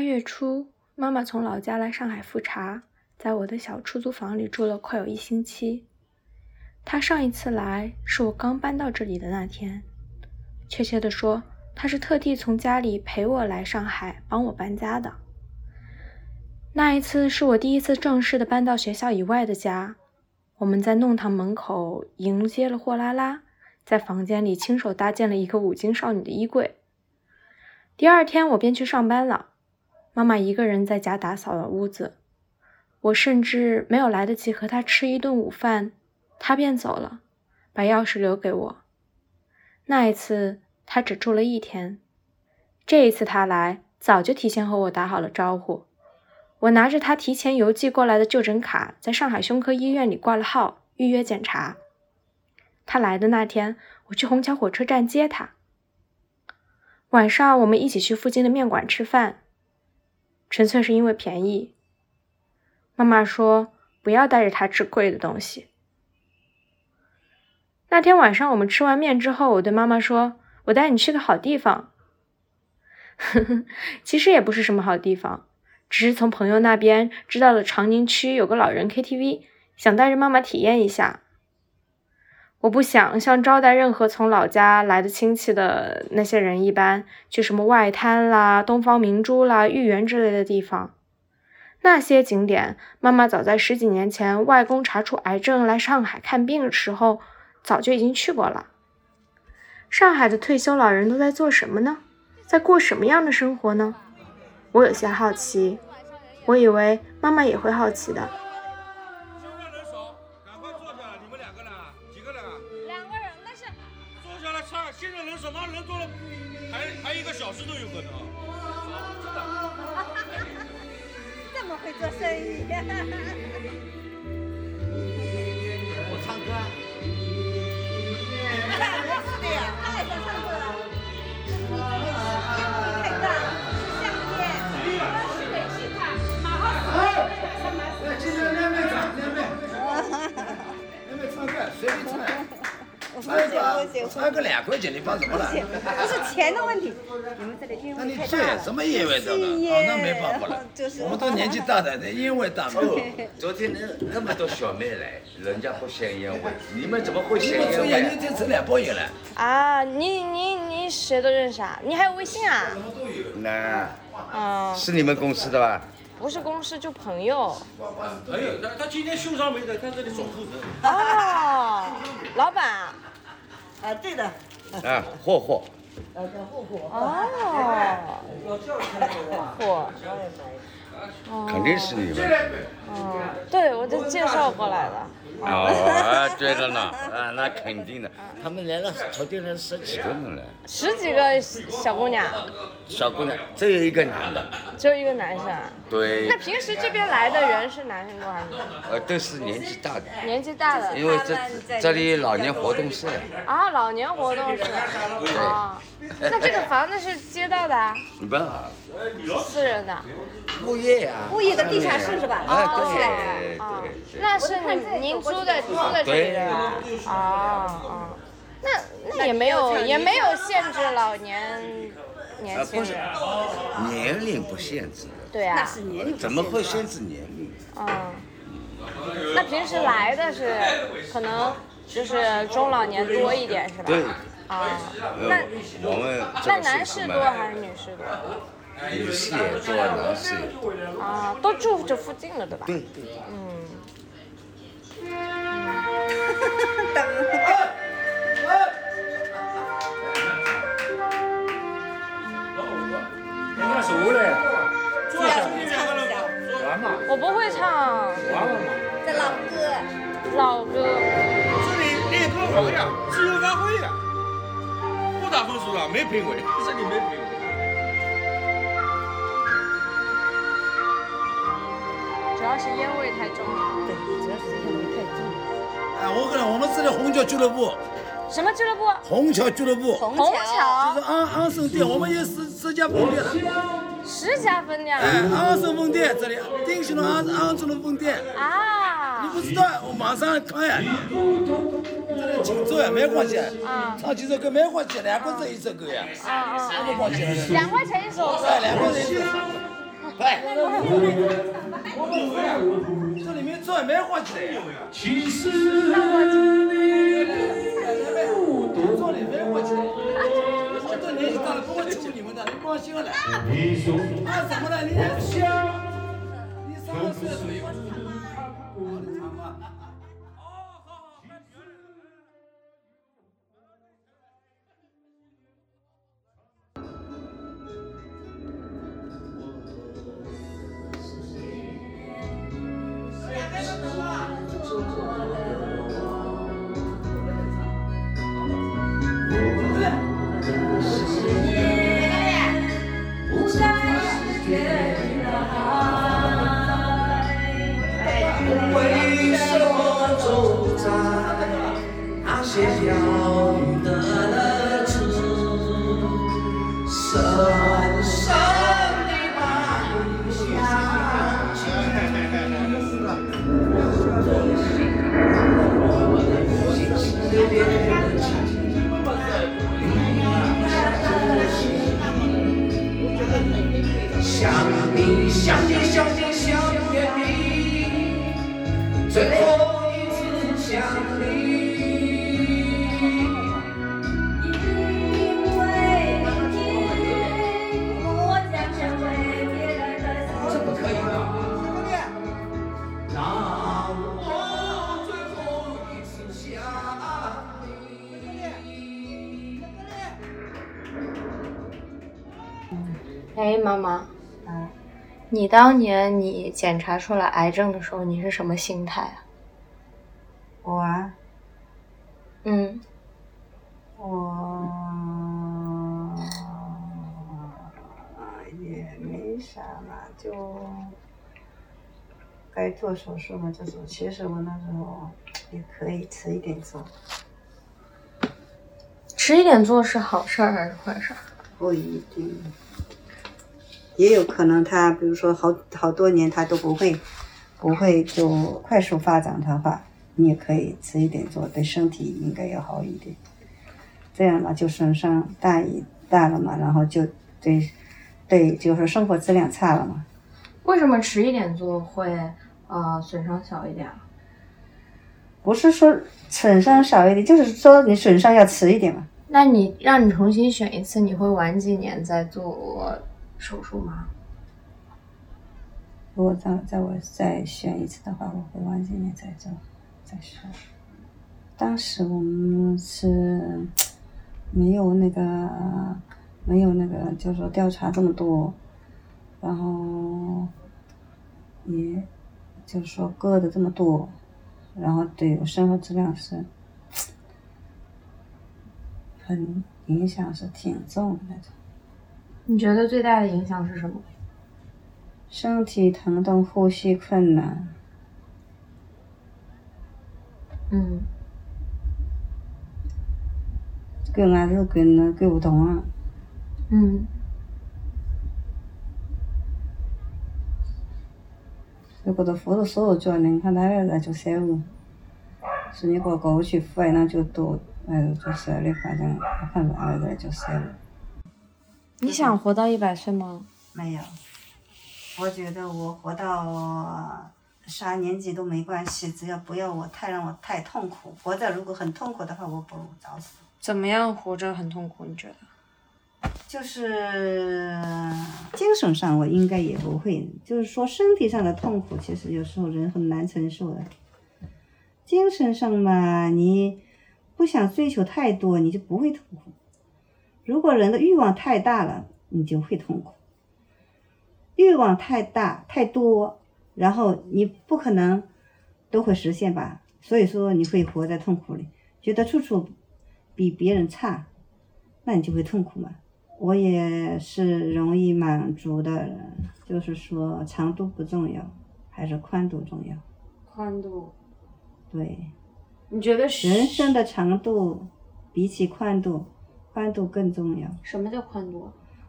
八月初，妈妈从老家来上海复查，在我的小出租房里住了快有一星期。她上一次来是我刚搬到这里的那天，确切的说，她是特地从家里陪我来上海帮我搬家的。那一次是我第一次正式的搬到学校以外的家，我们在弄堂门口迎接了货拉拉，在房间里亲手搭建了一个五金少女的衣柜。第二天我便去上班了，妈妈一个人在家打扫了屋子，我甚至没有来得及和她吃一顿午饭，她便走了，把钥匙留给我。那一次她只住了一天，这一次她来早就提前和我打好了招呼。我拿着她提前邮寄过来的就诊卡，在上海胸科医院里挂了号，预约检查。她来的那天，我去虹桥火车站接她。晚上我们一起去附近的面馆吃饭，纯粹是因为便宜。妈妈说不要带着他吃贵的东西。那天晚上我们吃完面之后，我对妈妈说：“我带你去个好地方。”呵呵，其实也不是什么好地方，只是从朋友那边知道了长宁区有个老人 KTV，想带着妈妈体验一下。我不想像招待任何从老家来的亲戚的那些人一般，去什么外滩啦、东方明珠啦、豫园之类的地方。那些景点，妈妈早在十几年前外公查出癌症来上海看病的时候，早就已经去过了。上海的退休老人都在做什么呢？在过什么样的生活呢？我有些好奇，我以为妈妈也会好奇的。个唱个两块钱，你怕什么了？不是钱的问题，你们这里烟味太大了。什么烟味大了？哦，那没办法了。我们都年纪大的，那烟味大嘛。昨天那那么多小妹来，人家不嫌烟味，你们怎么会嫌烟味？你们抽烟，你抽两包烟了。啊，你你你谁都认识啊？你还有微信啊？那，嗯，是你们公司的吧？不是公司，就朋友。朋友，他他今天秀上没这里总负责。哦，老板。啊，对的。啊，霍霍。啊，叫霍霍。哦。霍。肯定是你们。哦，对，我就介绍过来的。哦，对的呢，啊，那肯定的，他们来了，昨天来十几个人来。十几个小姑娘。小姑娘，只有一个男的。只有一个男生。对。那平时这边来的人是男生多还是女生？呃，都是年纪大的。年纪大的。因为这这里老年活动室。啊，老年活动室。对。那这个房子是街道的？不是，私人的。物业呀。物业的地下室是吧？哦，对对。那是您您租的租的这里的？哦哦。那那也没有也没有限制老年年轻人。年龄不限制。对啊。那是年龄。怎么会限制年龄？嗯。那平时来的是可能就是中老年多一点是吧？对。啊，那我们那男士多还是女士多？女士也多，男士也多。啊，都住这附近了，对吧？对对。嗯。那熟嘞，坐下唱嘛。我不会唱。这老歌。老歌。这里练歌好呀，自由发挥呀。不打分数了，没评委，这里没评委。主要是烟味太重了。对，主要是烟味太重。哎，我跟你我们这里虹桥俱乐部。什么俱乐部？虹桥俱乐部。虹桥。就是安安顺店，我们有十十家分店了。十家分店。哎，安顺分店这里，定兴隆安安顺路分店。啊。你不知道，我马上看呀。轻松呀，没关系。啊。唱几首歌没关系，两块钱一首歌呀。啊啊。没关系。两块钱一首歌。哎，两块钱一首。我们会啊，这里面专门活起来呀。其实你做里面活起来，我这年纪大了，不会欺负你们的，你放心了。啊，怎么了？你还小，你三十岁左右。我的长哎，妈妈，嗯你当年你检查出来癌症的时候，你是什么心态啊？我啊，嗯，我也没啥嘛，就该做手术嘛就做。其实我那时候也可以迟一点做，迟一点做是好事儿还是坏事儿？不一定，也有可能他比如说好好多年他都不会不会就快速发展的话，你也可以迟一点做，对身体应该要好一点。这样嘛，就损伤大一大了嘛，然后就对对，就是生活质量差了嘛。为什么迟一点做会呃损伤小一点啊？不是说损伤少一点，就是说你损伤要迟一点嘛。那你让你重新选一次，你会晚几年再做手术吗？如果再再我再选一次的话，我会晚几年再做再说。当时我们是没有那个没有那个，就是说调查这么多，然后也就是说割的这么多，然后对我生活质量是很影响是挺重的那种。你觉得最大的影响是什么？身体疼痛、呼吸困难，嗯，跟俺是跟那跟不动啊。嗯，如果到扶着手脚，能看他那个就少了。是你过过去扶那就多，哎，就少了，反正看着那个就少了。你想活到一百岁吗？没有，我觉得我活到啥年纪都没关系，只要不要我太让我太痛苦。活着如果很痛苦的话，我不如早死。怎么样活着很痛苦？你觉得？就是精神上我应该也不会，就是说身体上的痛苦，其实有时候人很难承受的。精神上嘛，你不想追求太多，你就不会痛苦。如果人的欲望太大了，你就会痛苦。欲望太大太多，然后你不可能都会实现吧，所以说你会活在痛苦里，觉得处处比别人差，那你就会痛苦嘛。我也是容易满足的人，就是说长度不重要，还是宽度重要。宽度？对，你觉得人生的长度比起宽度，宽度更重要。什么叫宽度？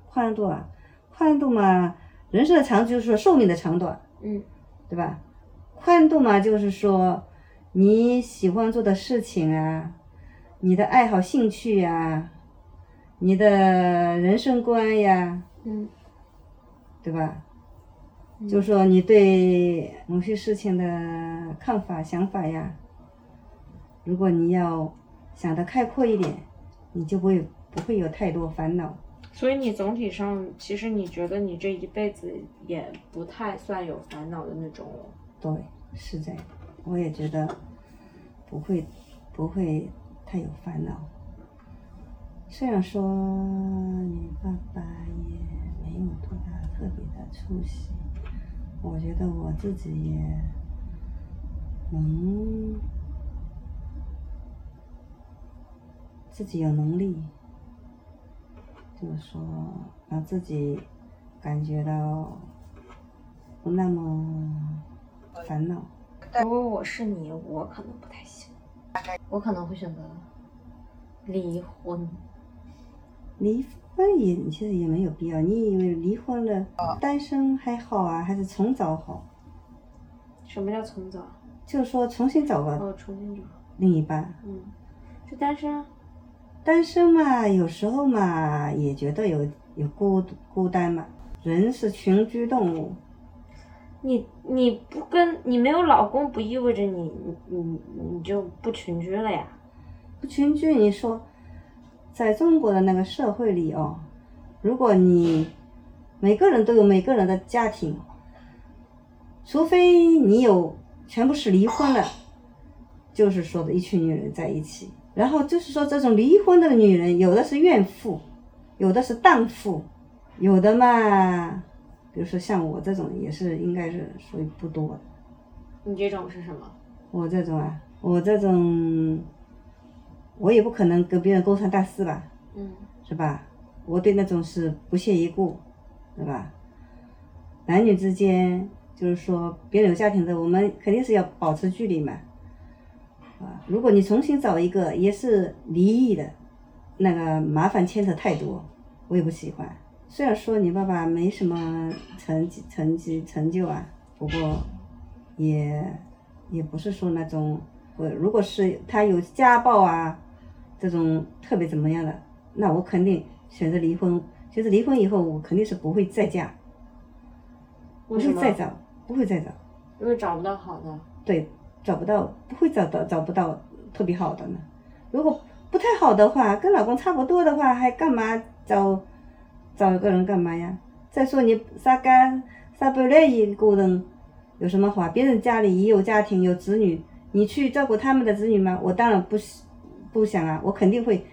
宽度啊，宽度嘛，人生的长就是说寿命的长短，嗯，对吧？宽度嘛，就是说你喜欢做的事情啊，你的爱好兴趣呀、你的人生观呀，嗯，对吧？就是说你对某些事情的看法、想法呀，如果你要想得开阔一点，你就不会不会有太多烦恼。所以你总体上，其实你觉得你这一辈子也不太算有烦恼的那种了。对，是这样，我也觉得不会不会太有烦恼。虽然说你爸爸也没有多大特别的出息，我觉得我自己也能自己有能力，就是说让自己感觉到不那么烦恼。如果我是你，我可能不太行，我可能会选择离婚。离婚也其实也没有必要。你以为离婚了，单身还好啊，还是重找好？什么叫重找？就是说重新找个哦，重新找。另一半。嗯，就单身啊。单身嘛，有时候嘛也觉得有有孤孤单嘛。人是群居动物，你你不跟你没有老公，不意味着你你你你就不群居了呀？不群居，你说，在中国的那个社会里哦，如果你每个人都有每个人的家庭，除非你有全部是离婚了，就是说的一群女人在一起，然后就是说这种离婚的女人，有的是怨妇，有的是荡妇，有的嘛，比如说像我这种也是应该是属于不多的。你这种是什么？我这种啊，我这种，我也不可能跟别人勾三搭四吧，嗯是吧？我对那种是不屑一顾，对吧？男女之间，就是说别人有家庭的，我们肯定是要保持距离嘛。啊，如果你重新找一个也是离异的，那个麻烦牵扯太多，我也不喜欢。虽然说你爸爸没什么成绩、成绩、成就啊，不过也也不是说那种，我如果是他有家暴啊，这种特别怎么样的，那我肯定选择离婚。就是离婚以后，我肯定是不会再嫁，不？会再找，不会再找。因为找不到好的。对，找不到，不会找到找不到特别好的呢。如果不太好的话，跟老公差不多的话，还干嘛找找一个人干嘛呀？再说你啥干啥不来一个人有什么话？别人家里也有家庭有子女，你去照顾他们的子女吗？我当然不不想啊，我肯定会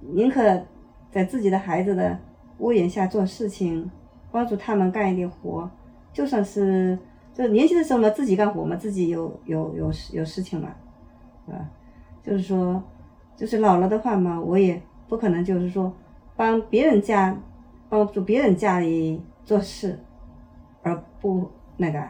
宁可在自己的孩子的屋檐下做事情，帮助他们干一点活，就算是就年轻的时候嘛，自己干活嘛，自己有有有事有事情嘛，是吧？就是说，就是老了的话嘛，我也不可能就是说帮别人家帮助别人家里做事，而不那个，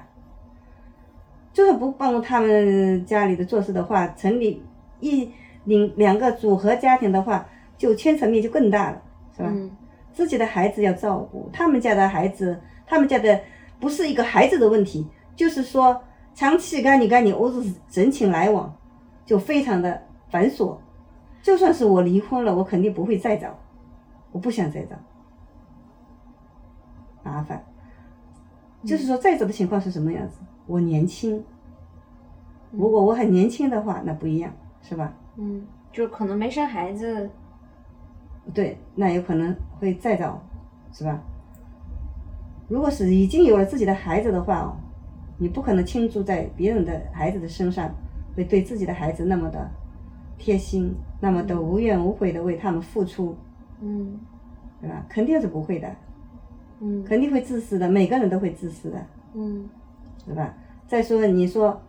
就是不帮助他们家里的做事的话，成立一两两个组合家庭的话，就牵扯面就更大了，是吧？嗯自己的孩子要照顾，他们家的孩子，他们家的不是一个孩子的问题，就是说长期跟你跟你儿子人情来往，就非常的繁琐。就算是我离婚了，我肯定不会再找，我不想再找，麻烦。就是说再找的情况是什么样子？我年轻，如果我很年轻的话，那不一样，是吧？嗯，就可能没生孩子。对，那有可能会再找，是吧？如果是已经有了自己的孩子的话哦，你不可能倾注在别人的孩子的身上，会对自己的孩子那么的贴心，那么的无怨无悔的为他们付出，嗯对吧？肯定是不会的，嗯肯定会自私的，每个人都会自私的，嗯对吧？再说你说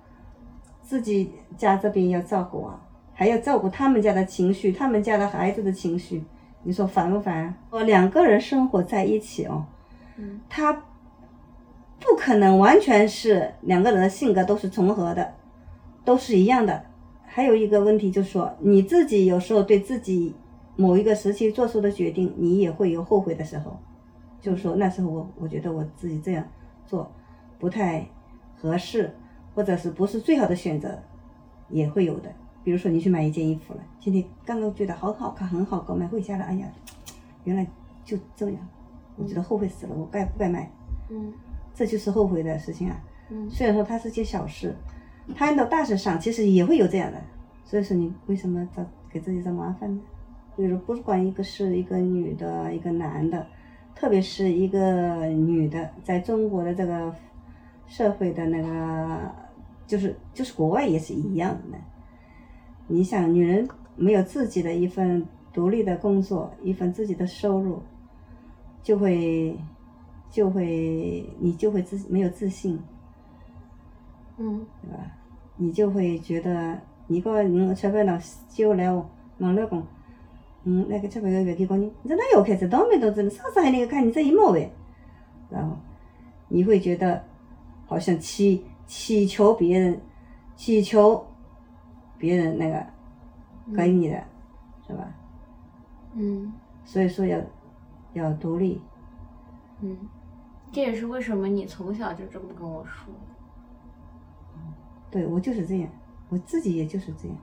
自己家这边要照顾啊，还要照顾他们家的情绪，他们家的孩子的情绪，你说烦不烦？我两个人生活在一起哦，嗯他不可能完全是两个人的性格都是重合的，都是一样的。还有一个问题就是说，你自己有时候对自己某一个时期做出的决定，你也会有后悔的时候。就是说那时候我我觉得我自己这样做不太合适，或者是不是最好的选择，也会有的。比如说你去买一件衣服了，今天刚刚觉得好好看，很好看，买回家了，哎呀，原来就这样，我觉得后悔死了，我该不该买？嗯这就是后悔的事情啊。嗯虽然说它是件小事，摊到大事上，其实也会有这样的。所以说，你为什么找给自己找麻烦呢？就是，不管一个是一个女的，一个男的，特别是一个女的，在中国的这个社会的那个，就是就是国外也是一样的。你想，女人没有自己的一份独立的工作，一份自己的收入，就会就会你就会自没有自信，嗯对吧？你就会觉得，如果我吃飯了酒了，問老公，嗯，那个吃饭要不要給過你？你說那有开始都沒都真的，上次还那个看你这一毛呗，然后你会觉得好像祈祈求别人，祈求别人那个给你的，是吧？嗯所以说要要独立，嗯，这也是为什么你从小就这么跟我说。对我就是这样，我自己也就是这样。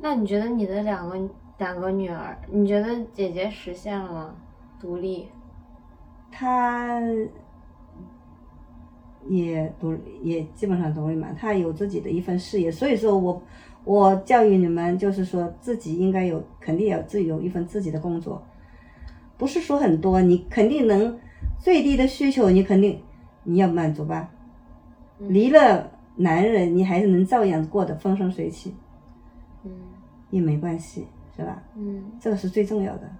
那你觉得你的两个两个女儿，你觉得姐姐实现了吗？独立？她也独也基本上独立嘛，她有自己的一份事业，所以说我我教育你们，就是说自己应该有，肯定要自己有一份自己的工作，不是说很多，你肯定能最低的需求，你肯定你要满足吧，离了男人，你还是能照样过得风生水起，嗯也没关系，是吧？嗯。这个是最重要的。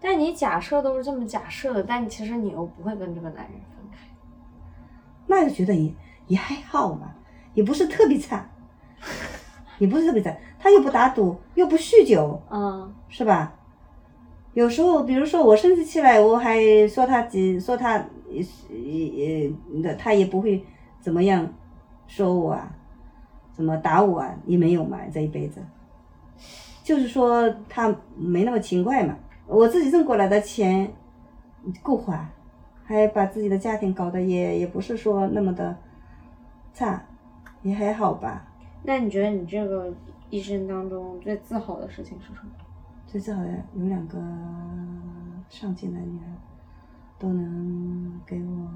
但你假设都是这么假设的，但其实你又不会跟这个男人分开。那就觉得也也还好嘛，也不是特别差，也不是特别差。他又不打赌，又不酗酒，嗯是吧？有时候，比如说我生气起来，我还说他几说他也也的，他也不会怎么样说我啊，怎么打我啊，也没有嘛，这一辈子。就是说他没那么勤快嘛，我自己挣过来的钱够花，还把自己的家庭搞得也也不是说那么的差，也还好吧。那你觉得你这个一生当中最自豪的事情是什么？最自豪的有两个上进的女儿，都能给我，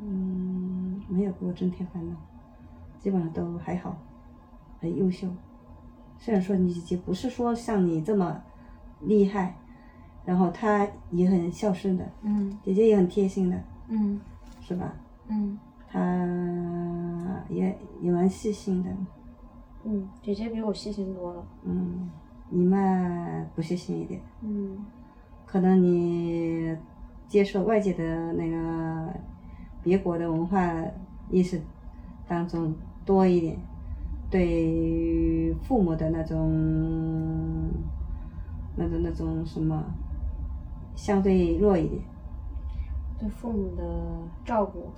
嗯，没有给我增添烦恼，基本上都还好，很优秀。虽然说你姐姐不是说像你这么厉害，然后她也很孝顺的，嗯姐姐也很贴心的，嗯是吧？嗯她也也蛮细心的，嗯，姐姐比我细心多了。嗯，你嘛不细心一点。嗯可能你接受外界的那个别国的文化意识当中多一点，对父母的那种那种那种什么相对弱一点，对父母的照顾。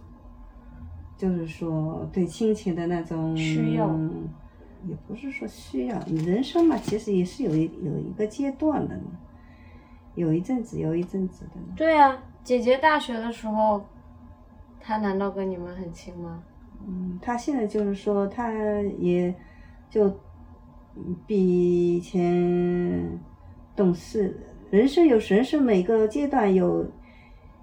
就是说对亲情的那种需要也不是说需要，你人生嘛，其实也是有一有一个阶段的嘛，有一阵子有一阵子的嘛。对啊、姐姐大学的时候，她难道跟你们很亲吗？嗯，他现在就是说，他也就嗯比以前懂事。人生有人生每个阶段有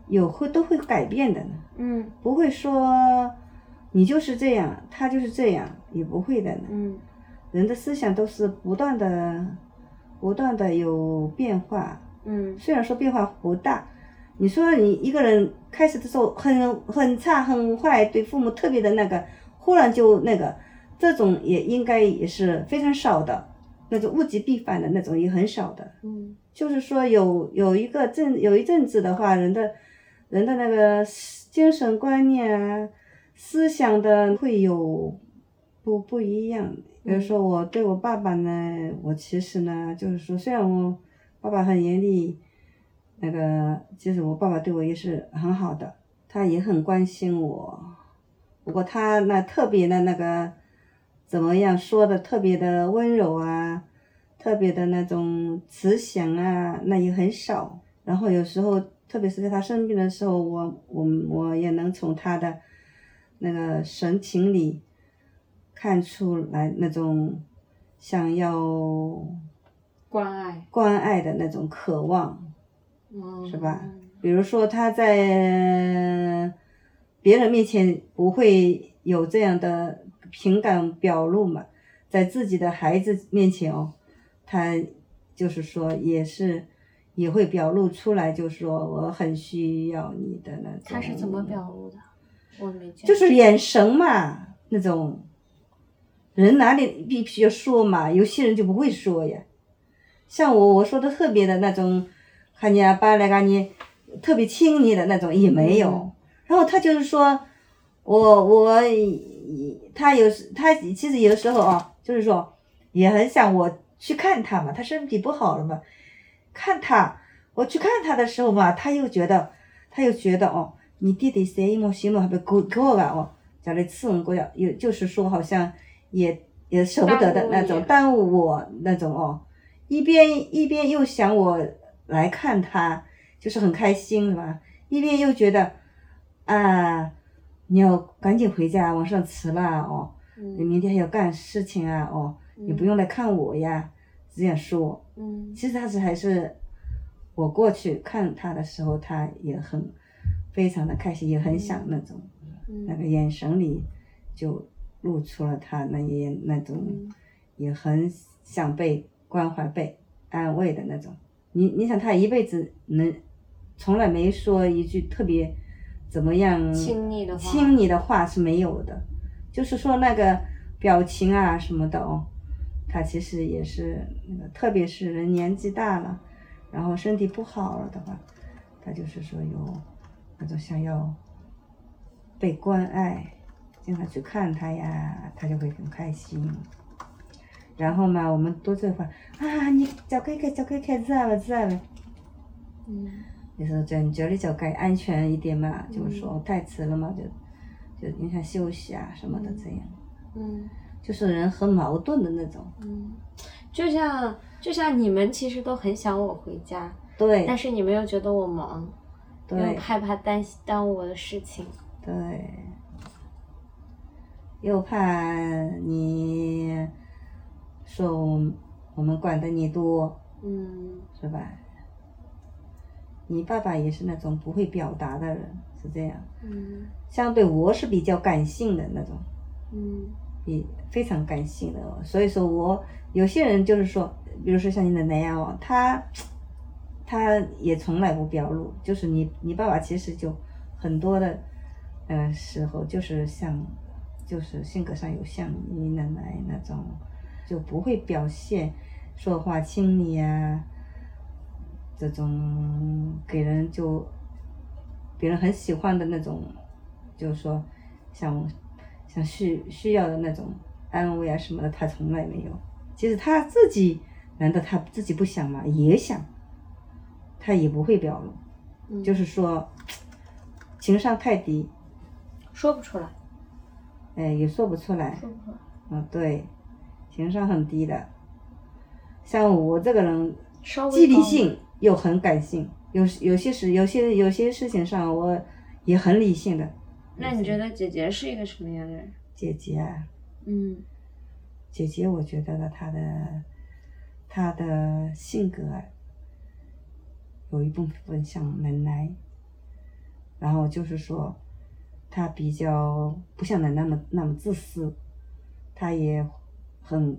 有会都会改变的呢，嗯不会说你就是这样，他就是这样，也不会的呢。嗯人的思想都是不断的、不断的有变化，嗯虽然说变化不大，你说你一个人开始的时候很很差很坏，对父母特别的那个，忽然就那个，这种也应该也是非常少的，那种物极必反的那种也很少的。嗯就是说有有一个阵有一阵子的话，人的人的那个思精神观念啊、思想的会有不不一样。比如说我对我爸爸呢，我其实呢，就是说虽然我爸爸很严厉，那个其实我爸爸对我也是很好的，他也很关心我。不过他那特别的那个怎么样说的特别的温柔啊，特别的那种慈祥啊，那也很少。然后有时候，特别是在他生病的时候，我我我也能从他的那个神情里看出来那种想要关爱。关爱的那种渴望，嗯，是吧？比如说他在别人面前不会有这样的情感表露嘛，在自己的孩子面前哦，他就是说也是也会表露出来，就是说我很需要你的那种。他是怎么表露的？我没见。就是眼神嘛，那种人哪里必须要说嘛，有些人就不会说呀。像我，我说的特别的那种，喊你阿爸来给你特别亲昵的那种也没有。嗯然后他就是说，我我他有时他其实有时候啊，就是说也很想我去看他嘛，他身体不好了嘛，看他，我去看他的时候嘛，他又觉得他又觉得哦，你弟弟谁么心么还不给给我吧哦，叫来伺候过呀，有就是说好像也也舍不得的那种，耽误我那种哦，一边一边又想我来看他，就是很开心是吧？一边又觉得啊，你要赶紧回家，晚上迟了哦，你嗯明天还要干事情啊哦，你不用来看我呀，这样说。嗯。其实他是还是我过去看他的时候，他也很非常的开心，也很想那种、那个嗯眼神里就露出了他那也那种、嗯。也很想被关怀、被安慰的那种。你你想他一辈子能从来没说一句特别怎么样亲昵的话。亲昵的话是没有的，就是说那个表情啊什么的哦，他其实也是那个，特别是人年纪大了，然后身体不好了的话，他就是说有那种想要被关爱，经常去看他呀，他就会很开心。然后嘛，我们多这话啊，你脚开开，脚开开，知道了，知道了。嗯就是这你这里就该安全一点嘛，嗯就是说太迟了嘛，就就影响休息啊什么的这样，嗯就是人很矛盾的那种。嗯，就像就像你们其实都很想我回家，对但是你们又觉得我忙，又对害怕担心耽误我的事情。对，又怕你说我们管的你多嗯是吧？你爸爸也是那种不会表达的人，是这样。嗯相对我是比较感性的那种。嗯比非常感性的哦，所以说我有些人就是说，比如说像你奶奶呀哦，他他也从来不表露，就是你你爸爸其实就很多的呃时候就是像就是性格上有像你奶奶那种，就不会表现说话亲昵呀，这种给人就别人很喜欢的那种，就是说像像需需要的那种安慰啊什么的，他从来没有。其实他自己难道他自己不想吗？也想，他也不会表露，嗯，就是说情商太低，说不出来，哎，也说不出来。嗯，对，情商很低的。像我这个人，既理性又很感性，有有些事有些有些事情上我也很理性的。那你觉得姐姐是一个什么样的人？姐姐啊，嗯姐姐，我觉得呢，她的她的性格啊，有一部分像奶奶，然后就是说，她比较不像奶奶那么那么自私，他也很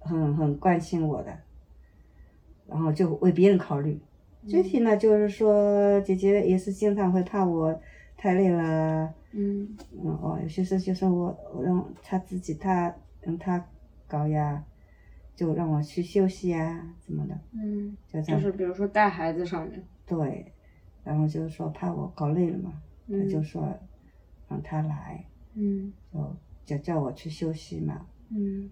很很关心我的，然后就为别人考虑。具体呢，就是说姐姐也是经常会怕我太累了。嗯嗯哦，有些事就是我我让他自己他让他搞呀，就让我去休息呀怎么的，嗯，就这样就是比如说带孩子上面，对，然后就是说怕我搞累了嘛，他嗯就说让他来，嗯就就叫我去休息嘛。嗯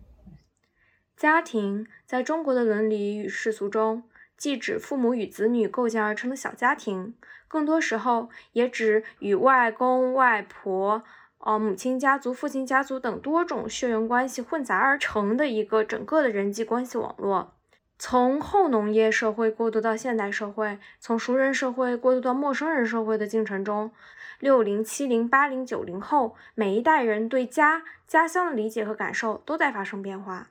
家庭在中国的伦理与世俗中，既指父母与子女构建而成的小家庭，更多时候也指与外公外婆、呃母亲家族、父亲家族等多种血缘关系混杂而成的一个整个的人际关系网络。从后农业社会过渡到现代社会，从熟人社会过渡到陌生人社会的进程中，六零、七零、八零、九零后每一代人对家、家乡的理解和感受都在发生变化。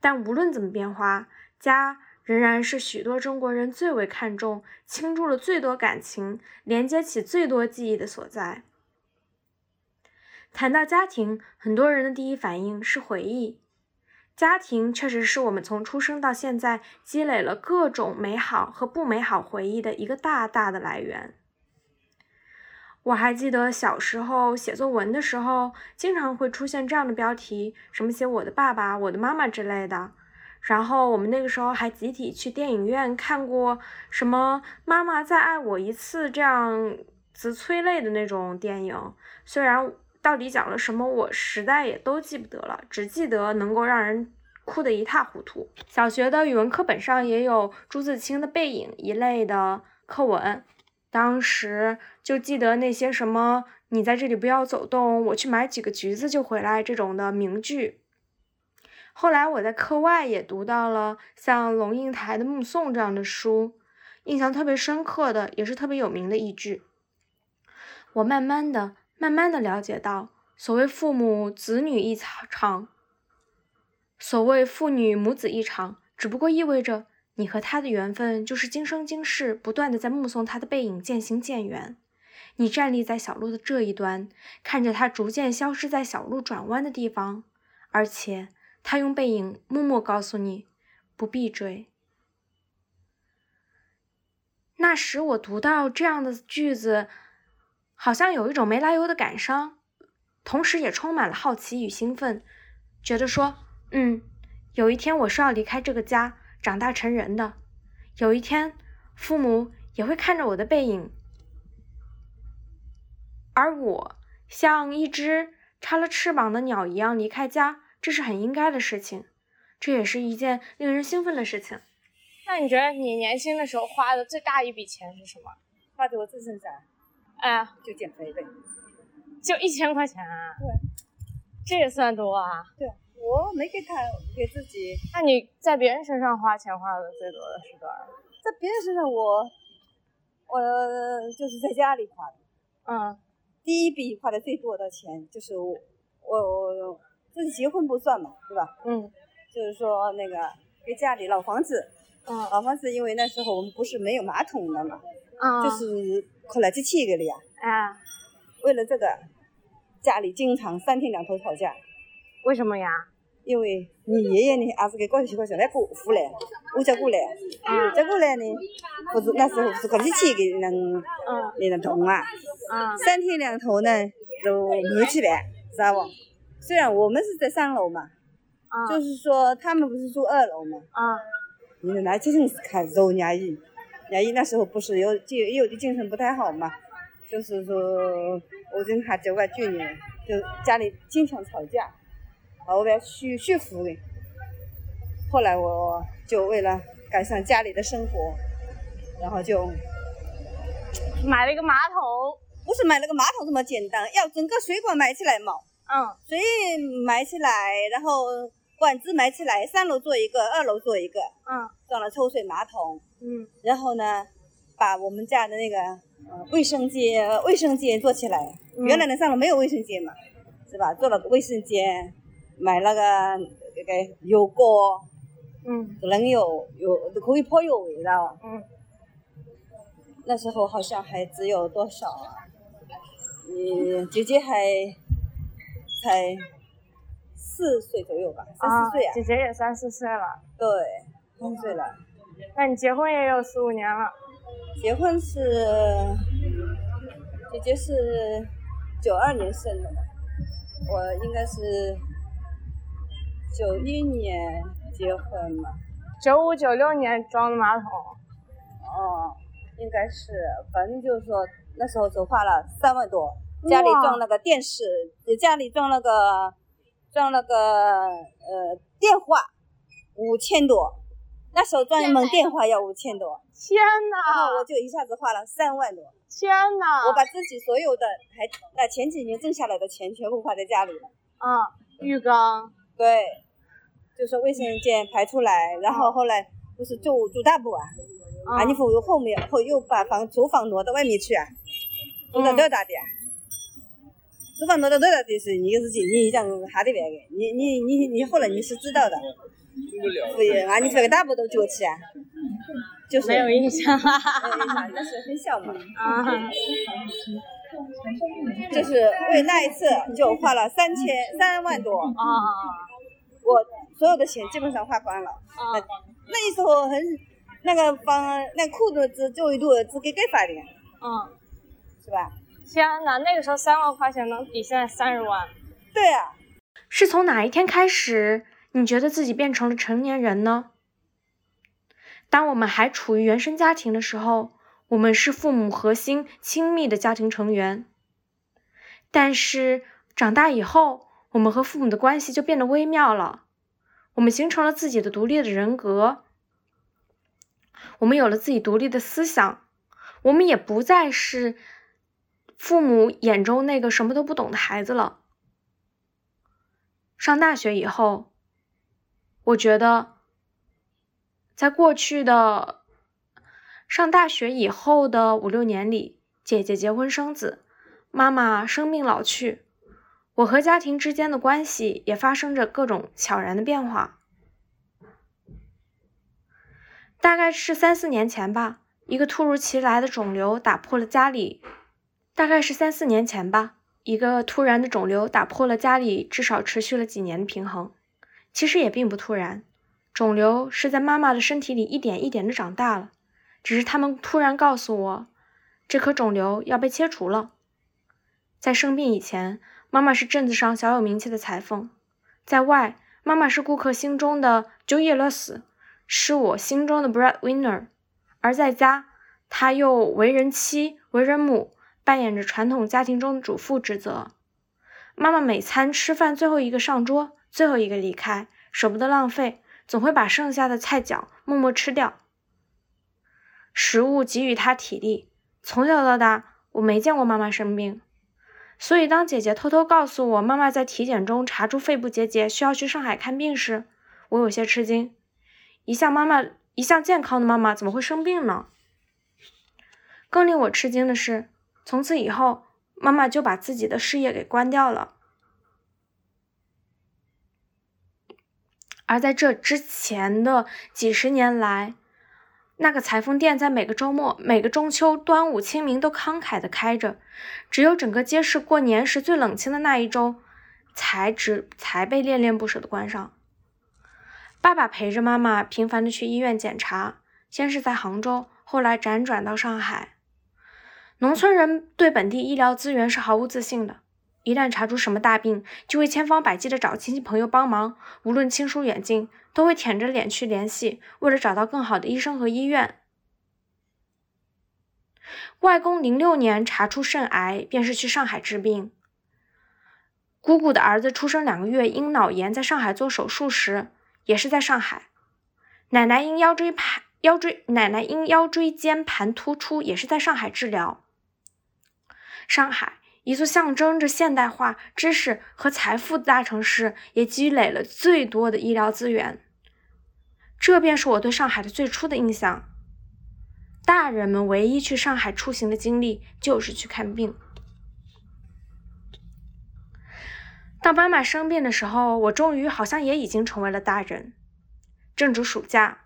但无论怎么变化，家仍然是许多中国人最为看重、倾注了最多感情、连接起最多记忆的所在。谈到家庭，很多人的第一反应是回忆。家庭确实是我们从出生到现在积累了各种美好和不美好回忆的一个大大的来源。我还记得小时候写作文的时候，经常会出现这样的标题，什么写我的爸爸、我的妈妈之类的。然后我们那个时候还集体去电影院看过什么“妈妈再爱我一次”这样子催泪的那种电影。虽然到底讲了什么，我实在也都记不得了，只记得能够让人哭得一塌糊涂。小学的语文课本上也有朱自清的《背影》一类的课文。当时就记得那些什么“你在这里不要走动，我去买几个橘子就回来”这种的名句。后来我在课外也读到了像龙应台的《目送》这样的书，印象特别深刻的，也是特别有名的一句。我慢慢的、慢慢的了解到，所谓父母子女一场，所谓父女母子一场，只不过意味着。你和他的缘分，就是今生今世不断的在目送他的背影渐行渐远。你站立在小路的这一端，看着他逐渐消失在小路转弯的地方，而且他用背影默默告诉你，不必追。那时我读到这样的句子，好像有一种没来由的感伤，同时也充满了好奇与兴奋，觉得说，嗯，有一天我是要离开这个家。长大成人的，有一天，父母也会看着我的背影，而我像一只插了翅膀的鸟一样离开家，这是很应该的事情，这也是一件令人兴奋的事情。那你觉得你年轻的时候花的最大一笔钱是什么？花在我自身攒，哎，就减肥呗，就一千块钱啊？对，这也算多啊？对。我没给他给自己，那你在别人身上花钱花的最多的是多少？在别人身上，我我就是在家里花的。嗯，第一笔花的最多的钱就是我我我自己结婚不算嘛，对吧？嗯，就是说那个给家里老房子，嗯，老房子因为那时候我们不是没有马桶的嘛，嗯，就是后来机器给了呀。啊，为了这个，家里经常三天两头吵架。为什么呀？因为你爷爷呢，还是给搞起块小来过户来，我叫过来，叫过来呢，不是那时候是搞机器给能，给能动啊，三天两头呢都没起来，知道不？虽然我们是在三楼嘛，就是说他们不是住二楼嘛，你那真是看肉伢姨，伢姨那时候不是有精有的精神不太好嘛，就是说我跟他九个舅娘，就家里经常吵架。后来续续付的，后来我就为了改善家里的生活，然后就买了一个马桶。不是买了个马桶这么简单，要整个水管埋起来嘛。嗯。水埋起来，然后管子埋起来，三楼做一个，二楼做一个。嗯。装了抽水马桶。嗯。然后呢，把我们家的那个卫生间卫生间做起来。原来的三楼没有卫生间嘛，是吧？做了个卫生间。买那个那个油锅，嗯，冷油油都可以泼油味道，嗯，那时候好像还只有多少啊？嗯，姐姐还才四岁左右吧，三四岁啊。姐姐也三四岁了。对，三岁了。那你结婚也有四五年了？结婚是姐姐是九二年生的，我应该是。九一年结婚嘛，九五九六年装的马桶，哦，应该是，反正就是说那时候只花了三万多，家里装了个电视，家里装了个装了个呃电话，五千多，那时候装一门电话要五千多，天哪！然后我就一下子花了三万多，天哪！我把自己所有的还那前几年挣下来的钱全部花在家里了，啊，浴缸。对，就是卫生间排出来，然后后来不是住住大部啊，啊，你服务后面后又把房厨房挪到外面去啊，住到多大的啊？厨房挪到多大的是你是经你讲哈的别个，你你你你后来你是知道的，服务啊，你这个大部都崛起啊，就是没有印象。没有印象，但是很小嘛。啊，就是为那一次就花了三千三万多，啊我所有的钱基本上花光了。啊！那时候很那个房那裤子只就一度只给给发的，嗯，是吧？天哪，那个时候三万块钱能抵现在三十万？对啊，是从哪一天开始，你觉得自己变成了成年人呢？当我们还处于原生家庭的时候，我们是父母核心亲密的家庭成员。但是长大以后，我们和父母的关系就变得微妙了。我们形成了自己的独立的人格，我们有了自己独立的思想，我们也不再是父母眼中那个什么都不懂的孩子了。上大学以后，我觉得，在过去的上大学以后的五六年里，姐姐结婚生子，妈妈生病老去，我和家庭之间的关系也发生着各种悄然的变化。大概是三四年前吧，一个突如其来的肿瘤打破了家里，大概是三四年前吧。一个突然的肿瘤打破了家里至少持续了几年的平衡。其实也并不突然，肿瘤是在妈妈的身体里一点一点的长大了，只是他们突然告诉我，这颗肿瘤要被切除了。在生病以前，妈妈是镇子上小有名气的裁缝，在外，妈妈是顾客心中的 joyales 是我心中的 breadwinner，而在家，她又为人妻，为人母。扮演着传统家庭中的主妇职责。妈妈每餐吃饭最后一个上桌，最后一个离开，舍不得浪费，总会把剩下的菜饺默默吃掉。食物给予她体力。从小到大，我没见过妈妈生病，所以当姐姐偷偷告诉我妈妈在体检中查出肺部结节，需要去上海看病时，我有些吃惊。一向妈妈一向健康的妈妈怎么会生病呢？更令我吃惊的是。从此以后，妈妈就把自己的事业给关掉了。而在这之前的几十年来，那个裁缝店在每个周末、每个中秋、端午、清明都慷慨的开着，只有整个街市过年时最冷清的那一周，才只才被恋恋不舍的关上。爸爸陪着妈妈频繁的去医院检查，先是在杭州，后来辗转到上海。农村人对本地医疗资源是毫无自信的，一旦查出什么大病，就会千方百计的找亲戚朋友帮忙，无论亲疏远近，都会舔着脸去联系，为了找到更好的医生和医院。外公零六年查出肾癌，便是去上海治病。姑姑的儿子出生两个月，因脑炎在上海做手术时，也是在上海。奶奶因腰椎盘腰椎奶奶因腰椎间盘突出，也是在上海治疗。上海，一座象征着现代化、知识和财富的大城市，也积累了最多的医疗资源。这便是我对上海的最初的印象。大人们唯一去上海出行的经历，就是去看病。当妈妈生病的时候，我终于好像也已经成为了大人。正值暑假。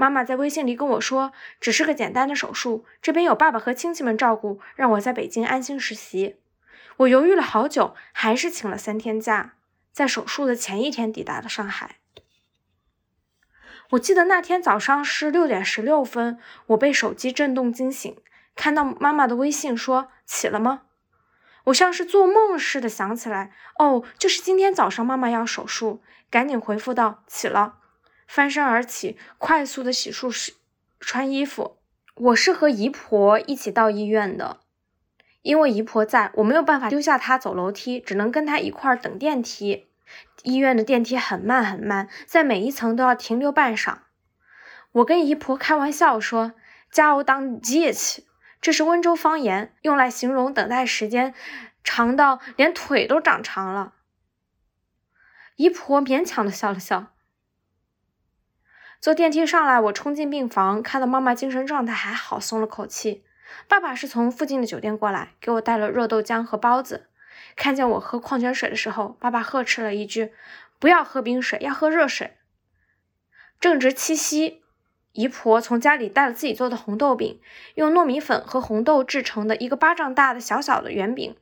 妈妈在微信里跟我说，只是个简单的手术，这边有爸爸和亲戚们照顾，让我在北京安心实习。我犹豫了好久，还是请了三天假，在手术的前一天抵达了上海。我记得那天早上是六点十六分，我被手机震动惊醒，看到妈妈的微信说：“起了吗？”我像是做梦似的想起来，哦，就是今天早上妈妈要手术，赶紧回复道：“起了。”翻身而起，快速的洗漱、洗穿衣服。我是和姨婆一起到医院的，因为姨婆在，我没有办法丢下她走楼梯，只能跟她一块儿等电梯。医院的电梯很慢很慢，在每一层都要停留半晌。我跟姨婆开玩笑说：“加油当机器。”这是温州方言，用来形容等待时间长到连腿都长长了。姨婆勉强的笑了笑。坐电梯上来，我冲进病房，看到妈妈精神状态还好，松了口气。爸爸是从附近的酒店过来，给我带了热豆浆和包子。看见我喝矿泉水的时候，爸爸呵斥了一句：“不要喝冰水，要喝热水。”正值七夕，姨婆从家里带了自己做的红豆饼，用糯米粉和红豆制成的一个巴掌大的小小的圆饼，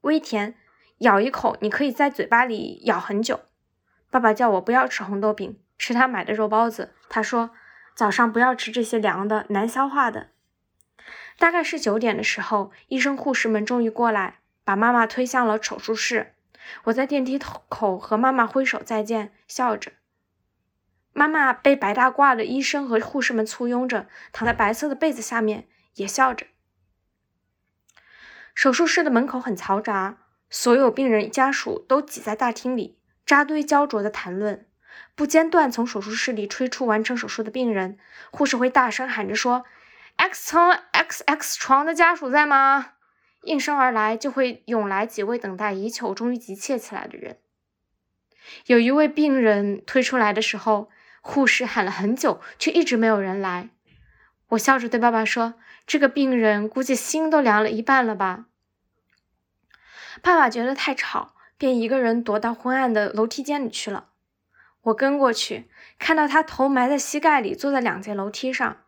微甜，咬一口你可以在嘴巴里咬很久。爸爸叫我不要吃红豆饼，吃他买的肉包子。他说早上不要吃这些凉的、难消化的。大概是九点的时候，医生护士们终于过来，把妈妈推向了手术室。我在电梯口和妈妈挥手再见，笑着。妈妈被白大褂的医生和护士们簇拥着，躺在白色的被子下面，也笑着。手术室的门口很嘈杂，所有病人家属都挤在大厅里，扎堆焦灼地谈论。不间断从手术室里吹出完成手术的病人，护士会大声喊着说：“X 层 XX 床的家属在吗？”应声而来，就会涌来几位等待已久、终于急切起来的人。有一位病人推出来的时候，护士喊了很久，却一直没有人来。我笑着对爸爸说：“这个病人估计心都凉了一半了吧？”爸爸觉得太吵，便一个人躲到昏暗的楼梯间里去了。我跟过去，看到他头埋在膝盖里，坐在两节楼梯上。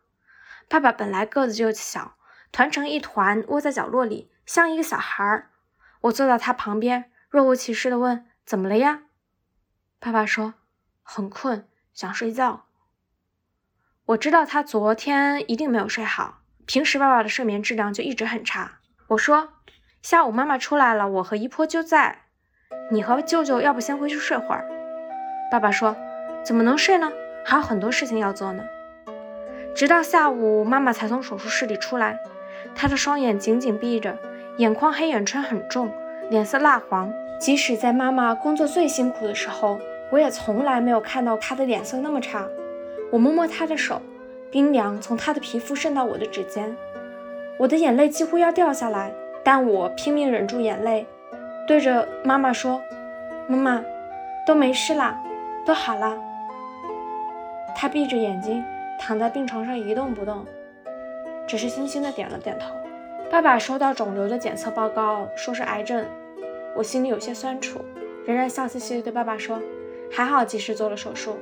爸爸本来个子就小，团成一团，窝在角落里。像一个小孩儿，我坐到他旁边，若无其事地问：“怎么了呀？”爸爸说：“很困，想睡觉。”我知道他昨天一定没有睡好，平时爸爸的睡眠质量就一直很差。我说：“下午妈妈出来了，我和姨婆就在，你和舅舅要不先回去睡会儿？”爸爸说：“怎么能睡呢？还有很多事情要做呢。”直到下午，妈妈才从手术室里出来，她的双眼紧紧闭着。眼眶黑眼圈很重，脸色蜡黄。即使在妈妈工作最辛苦的时候，我也从来没有看到她的脸色那么差。我摸摸她的手，冰凉从她的皮肤渗到我的指尖，我的眼泪几乎要掉下来，但我拼命忍住眼泪，对着妈妈说：“妈妈，都没事啦，都好了，他闭着眼睛躺在病床上一动不动，只是轻轻的点了点头。爸爸收到肿瘤的检测报告，说是癌症，我心里有些酸楚，仍然笑嘻嘻的对爸爸说：“还好及时做了手术。”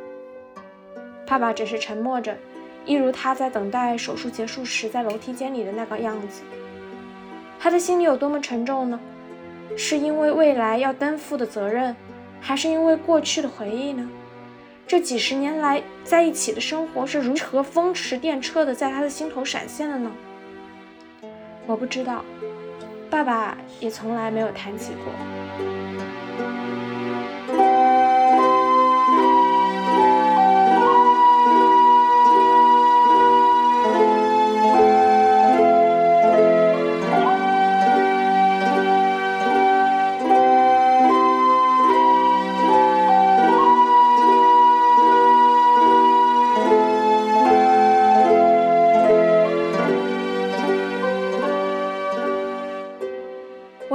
爸爸只是沉默着，一如他在等待手术结束时在楼梯间里的那个样子。他的心里有多么沉重呢？是因为未来要担负的责任，还是因为过去的回忆呢？这几十年来在一起的生活是如何风驰电掣的在他的心头闪现的呢？我不知道，爸爸也从来没有谈起过。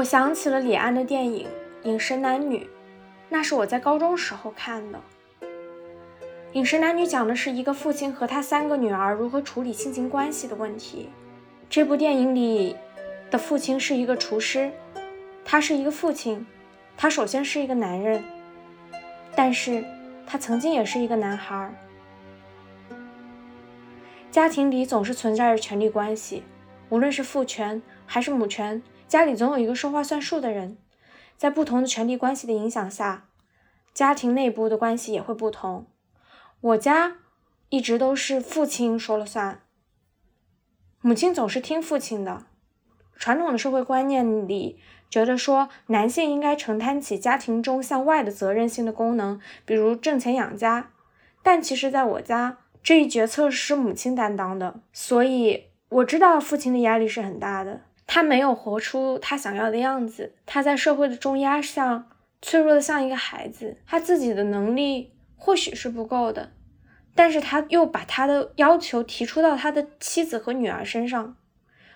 我想起了李安的电影《饮食男女》，那是我在高中时候看的。《饮食男女》讲的是一个父亲和他三个女儿如何处理亲情关系的问题。这部电影里的父亲是一个厨师，他是一个父亲，他首先是一个男人，但是他曾经也是一个男孩。家庭里总是存在着权力关系，无论是父权还是母权。家里总有一个说话算数的人，在不同的权力关系的影响下，家庭内部的关系也会不同。我家一直都是父亲说了算，母亲总是听父亲的。传统的社会观念里，觉得说男性应该承担起家庭中向外的责任性的功能，比如挣钱养家。但其实，在我家这一决策是母亲担当的，所以我知道父亲的压力是很大的。他没有活出他想要的样子，他在社会的重压上脆弱的像一个孩子。他自己的能力或许是不够的，但是他又把他的要求提出到他的妻子和女儿身上。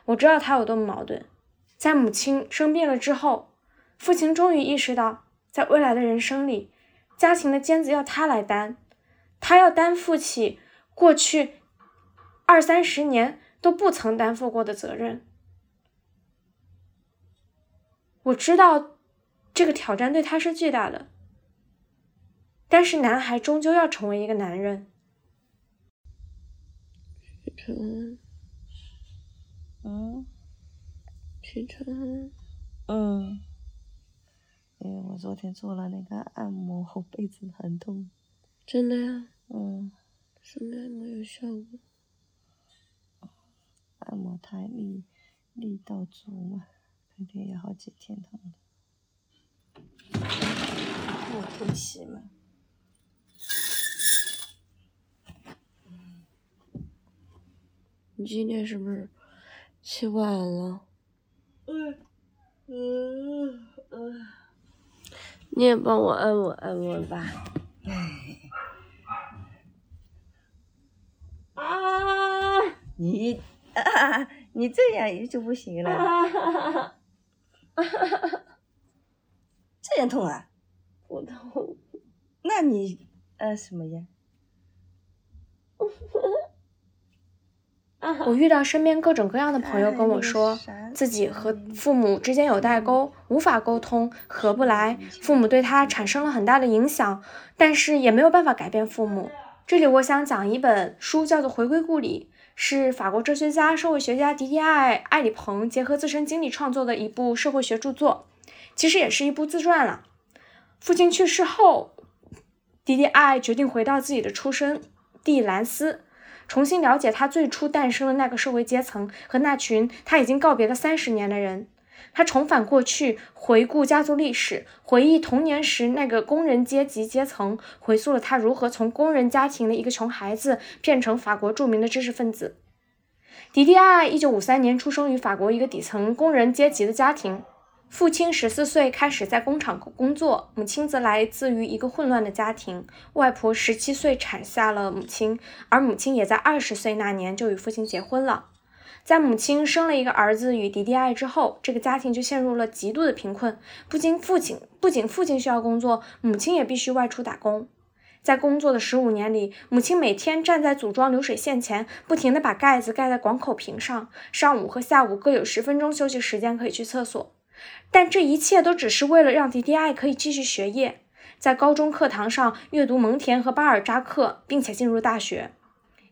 我知道他有多么矛盾。在母亲生病了之后，父亲终于意识到，在未来的人生里，家庭的尖子要他来担，他要担负起过去二三十年都不曾担负过的责任。我知道，这个挑战对他是巨大的。但是，男孩终究要成为一个男人。晨，嗯启晨，嗯。因为，我昨天做了那个按摩，后背子很痛。真的呀？嗯，什么按摩有效果？按摩太力力道足嘛，肯定要好几天疼的。我推洗嘛。你今天是不是起晚了？嗯嗯嗯。你也帮我按摩按摩吧。啊！你啊，你这样也就不行了。这样痛啊？不痛。那你呃什么呀？我遇到身边各种各样的朋友跟我说，自己和父母之间有代沟，无法沟通，合不来，父母对他产生了很大的影响，但是也没有办法改变父母。这里我想讲一本书，叫做《回归故里》，是法国哲学家、社会学家迪迪艾·艾里蓬结合自身经历创作的一部社会学著作，其实也是一部自传了。父亲去世后，迪迪艾决定回到自己的出生地兰斯。重新了解他最初诞生的那个社会阶层和那群他已经告别了三十年的人。他重返过去，回顾家族历史，回忆童年时那个工人阶级阶层，回溯了他如何从工人家庭的一个穷孩子变成法国著名的知识分子。迪迪艾一九五三年出生于法国一个底层工人阶级的家庭。父亲十四岁开始在工厂工作，母亲则来自于一个混乱的家庭。外婆十七岁产下了母亲，而母亲也在二十岁那年就与父亲结婚了。在母亲生了一个儿子与迪迪艾之后，这个家庭就陷入了极度的贫困。不仅父亲不仅父亲需要工作，母亲也必须外出打工。在工作的十五年里，母亲每天站在组装流水线前，不停地把盖子盖在广口瓶上。上午和下午各有十分钟休息时间，可以去厕所。但这一切都只是为了让迪迪艾可以继续学业，在高中课堂上阅读蒙田和巴尔扎克，并且进入大学。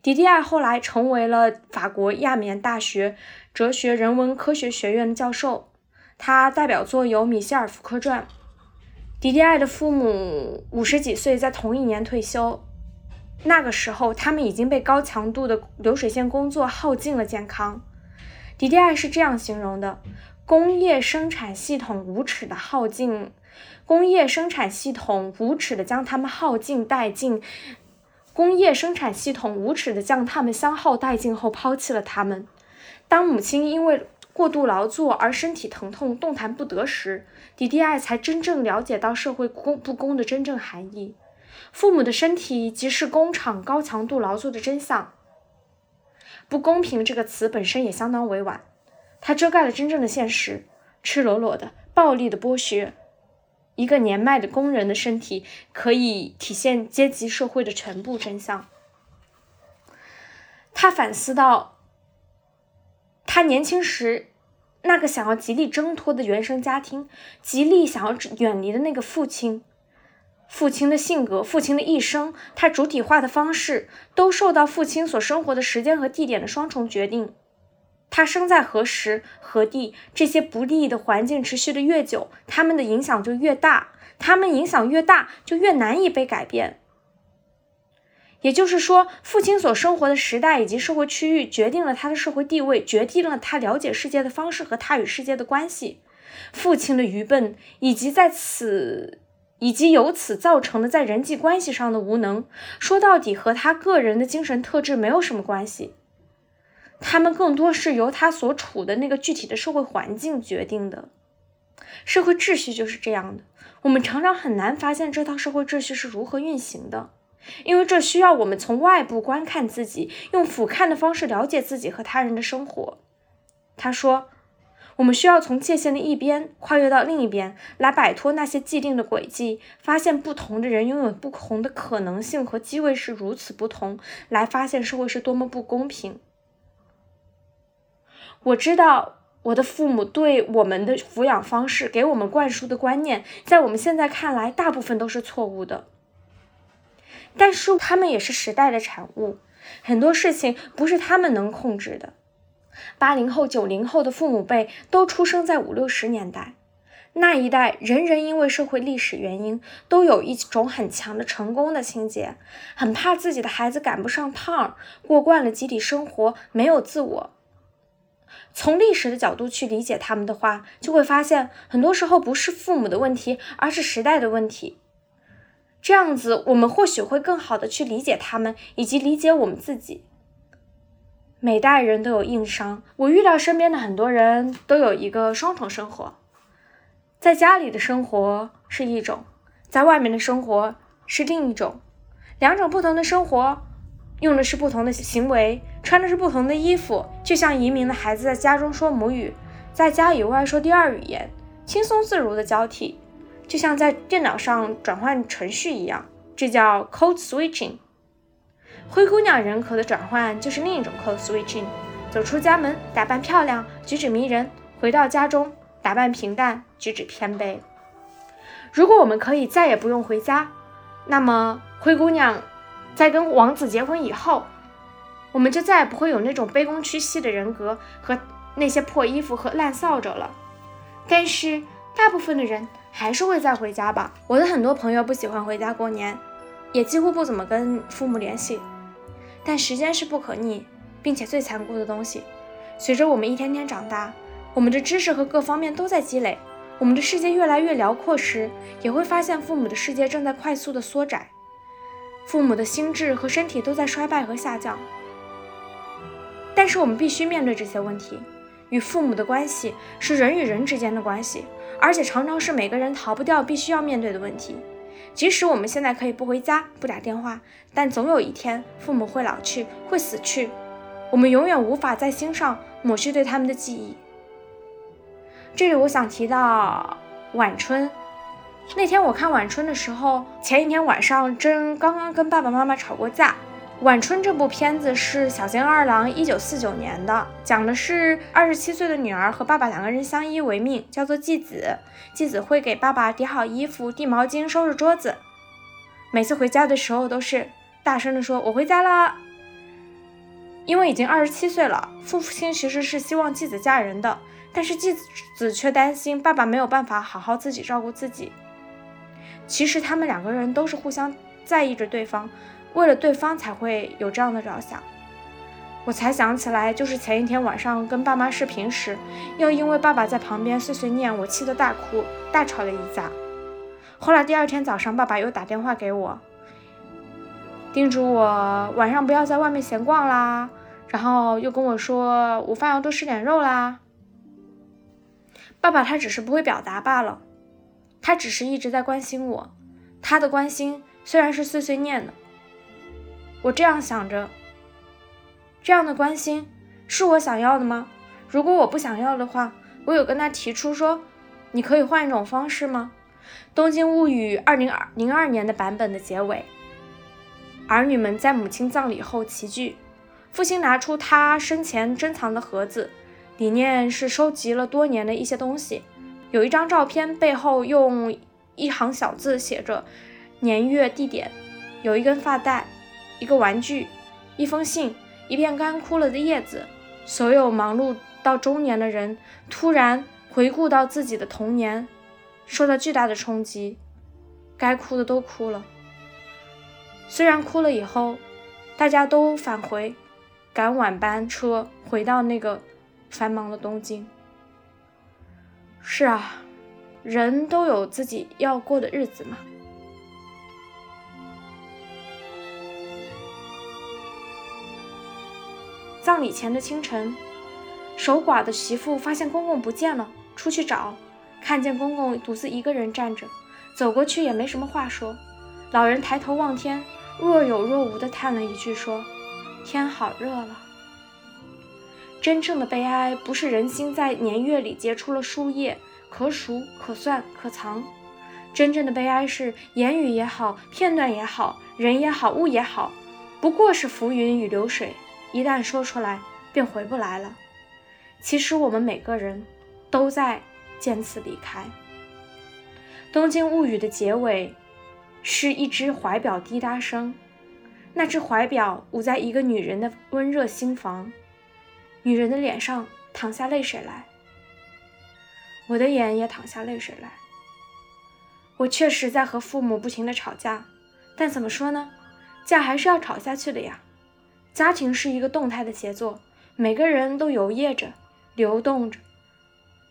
迪迪艾后来成为了法国亚眠大学哲学人文科学学院的教授，他代表作有《米歇尔·福柯传》。迪迪艾的父母五十几岁，在同一年退休，那个时候他们已经被高强度的流水线工作耗尽了健康。迪迪艾是这样形容的。工业生产系统无耻的耗尽，工业生产系统无耻的将他们耗尽殆尽，工业生产系统无耻的将他们消耗殆尽后抛弃了他们。当母亲因为过度劳作而身体疼痛动弹不得时，迪迪艾才真正了解到社会公不公的真正含义。父母的身体即是工厂高强度劳作的真相。不公平这个词本身也相当委婉。它遮盖了真正的现实，赤裸裸的、暴力的剥削。一个年迈的工人的身体可以体现阶级社会的全部真相。他反思到，他年轻时那个想要极力挣脱的原生家庭，极力想要远离的那个父亲，父亲的性格、父亲的一生，他主体化的方式，都受到父亲所生活的时间和地点的双重决定。他生在何时何地，这些不利的环境持续的越久，他们的影响就越大。他们影响越大，就越难以被改变。也就是说，父亲所生活的时代以及社会区域，决定了他的社会地位，决定了他了解世界的方式和他与世界的关系。父亲的愚笨，以及在此以及由此造成的在人际关系上的无能，说到底和他个人的精神特质没有什么关系。他们更多是由他所处的那个具体的社会环境决定的，社会秩序就是这样的。我们常常很难发现这套社会秩序是如何运行的，因为这需要我们从外部观看自己，用俯瞰的方式了解自己和他人的生活。他说，我们需要从界限的一边跨越到另一边，来摆脱那些既定的轨迹，发现不同的人拥有不同的可能性和机会是如此不同，来发现社会是多么不公平。我知道我的父母对我们的抚养方式给我们灌输的观念，在我们现在看来，大部分都是错误的。但是他们也是时代的产物，很多事情不是他们能控制的。八零后、九零后的父母辈都出生在五六十年代，那一代人人因为社会历史原因都有一种很强的成功的情节，很怕自己的孩子赶不上趟，过惯了集体生活，没有自我。从历史的角度去理解他们的话，就会发现，很多时候不是父母的问题，而是时代的问题。这样子，我们或许会更好的去理解他们，以及理解我们自己。每代人都有硬伤，我遇到身边的很多人都有一个双重生活，在家里的生活是一种，在外面的生活是另一种，两种不同的生活。用的是不同的行为，穿的是不同的衣服，就像移民的孩子在家中说母语，在家以外说第二语言，轻松自如的交替，就像在电脑上转换程序一样，这叫 code switching。灰姑娘人格的转换就是另一种 code switching。走出家门，打扮漂亮，举止迷人；回到家中，打扮平淡，举止偏卑。如果我们可以再也不用回家，那么灰姑娘。在跟王子结婚以后，我们就再也不会有那种卑躬屈膝的人格和那些破衣服和烂扫帚了。但是大部分的人还是会再回家吧。我的很多朋友不喜欢回家过年，也几乎不怎么跟父母联系。但时间是不可逆，并且最残酷的东西。随着我们一天天长大，我们的知识和各方面都在积累，我们的世界越来越辽阔时，也会发现父母的世界正在快速的缩窄。父母的心智和身体都在衰败和下降，但是我们必须面对这些问题。与父母的关系是人与人之间的关系，而且常常是每个人逃不掉、必须要面对的问题。即使我们现在可以不回家、不打电话，但总有一天父母会老去、会死去，我们永远无法在心上抹去对他们的记忆。这里我想提到晚春。那天我看《晚春》的时候，前一天晚上正刚刚跟爸爸妈妈吵过架。《晚春》这部片子是小津二郎一九四九年的，讲的是二十七岁的女儿和爸爸两个人相依为命，叫做继子。继子会给爸爸叠好衣服、递毛巾、收拾桌子。每次回家的时候都是大声的说：“我回家啦。”因为已经二十七岁了，父亲其实是希望继子嫁人的，但是继子却担心爸爸没有办法好好自己照顾自己。其实他们两个人都是互相在意着对方，为了对方才会有这样的着想。我才想起来，就是前一天晚上跟爸妈视频时，又因为爸爸在旁边碎碎念，我气得大哭，大吵了一架。后来第二天早上，爸爸又打电话给我，叮嘱我晚上不要在外面闲逛啦，然后又跟我说午饭要多吃点肉啦。爸爸他只是不会表达罢了。他只是一直在关心我，他的关心虽然是碎碎念的，我这样想着，这样的关心是我想要的吗？如果我不想要的话，我有跟他提出说，你可以换一种方式吗？《东京物语》二零二零二年的版本的结尾，儿女们在母亲葬礼后齐聚，父亲拿出他生前珍藏的盒子，里面是收集了多年的一些东西。有一张照片，背后用一行小字写着年月地点，有一根发带，一个玩具，一封信，一片干枯了的叶子。所有忙碌到中年的人突然回顾到自己的童年，受到巨大的冲击，该哭的都哭了。虽然哭了以后，大家都返回，赶晚班车回到那个繁忙的东京。是啊，人都有自己要过的日子嘛。葬礼前的清晨，守寡的媳妇发现公公不见了，出去找，看见公公独自一个人站着，走过去也没什么话说。老人抬头望天，若有若无地叹了一句，说：“天好热了。”真正的悲哀不是人心在年月里结出了树叶，可数可算可藏。真正的悲哀是言语也好，片段也好，人也好，物也好，不过是浮云与流水，一旦说出来便回不来了。其实我们每个人都在渐次离开。《东京物语》的结尾是一只怀表滴答声，那只怀表捂在一个女人的温热心房，女人的脸上淌下泪水来，我的眼也淌下泪水来。我确实在和父母不停的吵架，但怎么说呢？架还是要吵下去的呀。家庭是一个动态的协作，每个人都游曳着、流动着，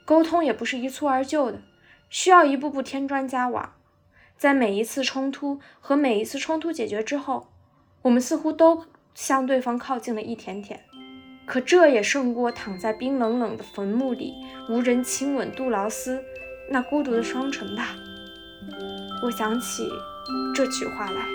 沟通也不是一蹴而就的，需要一步步添砖加瓦。在每一次冲突和每一次冲突解决之后，我们似乎都向对方靠近了一点点。可这也胜过躺在冰冷冷的坟墓里，无人亲吻杜劳斯那孤独的双唇吧。我想起这句话来。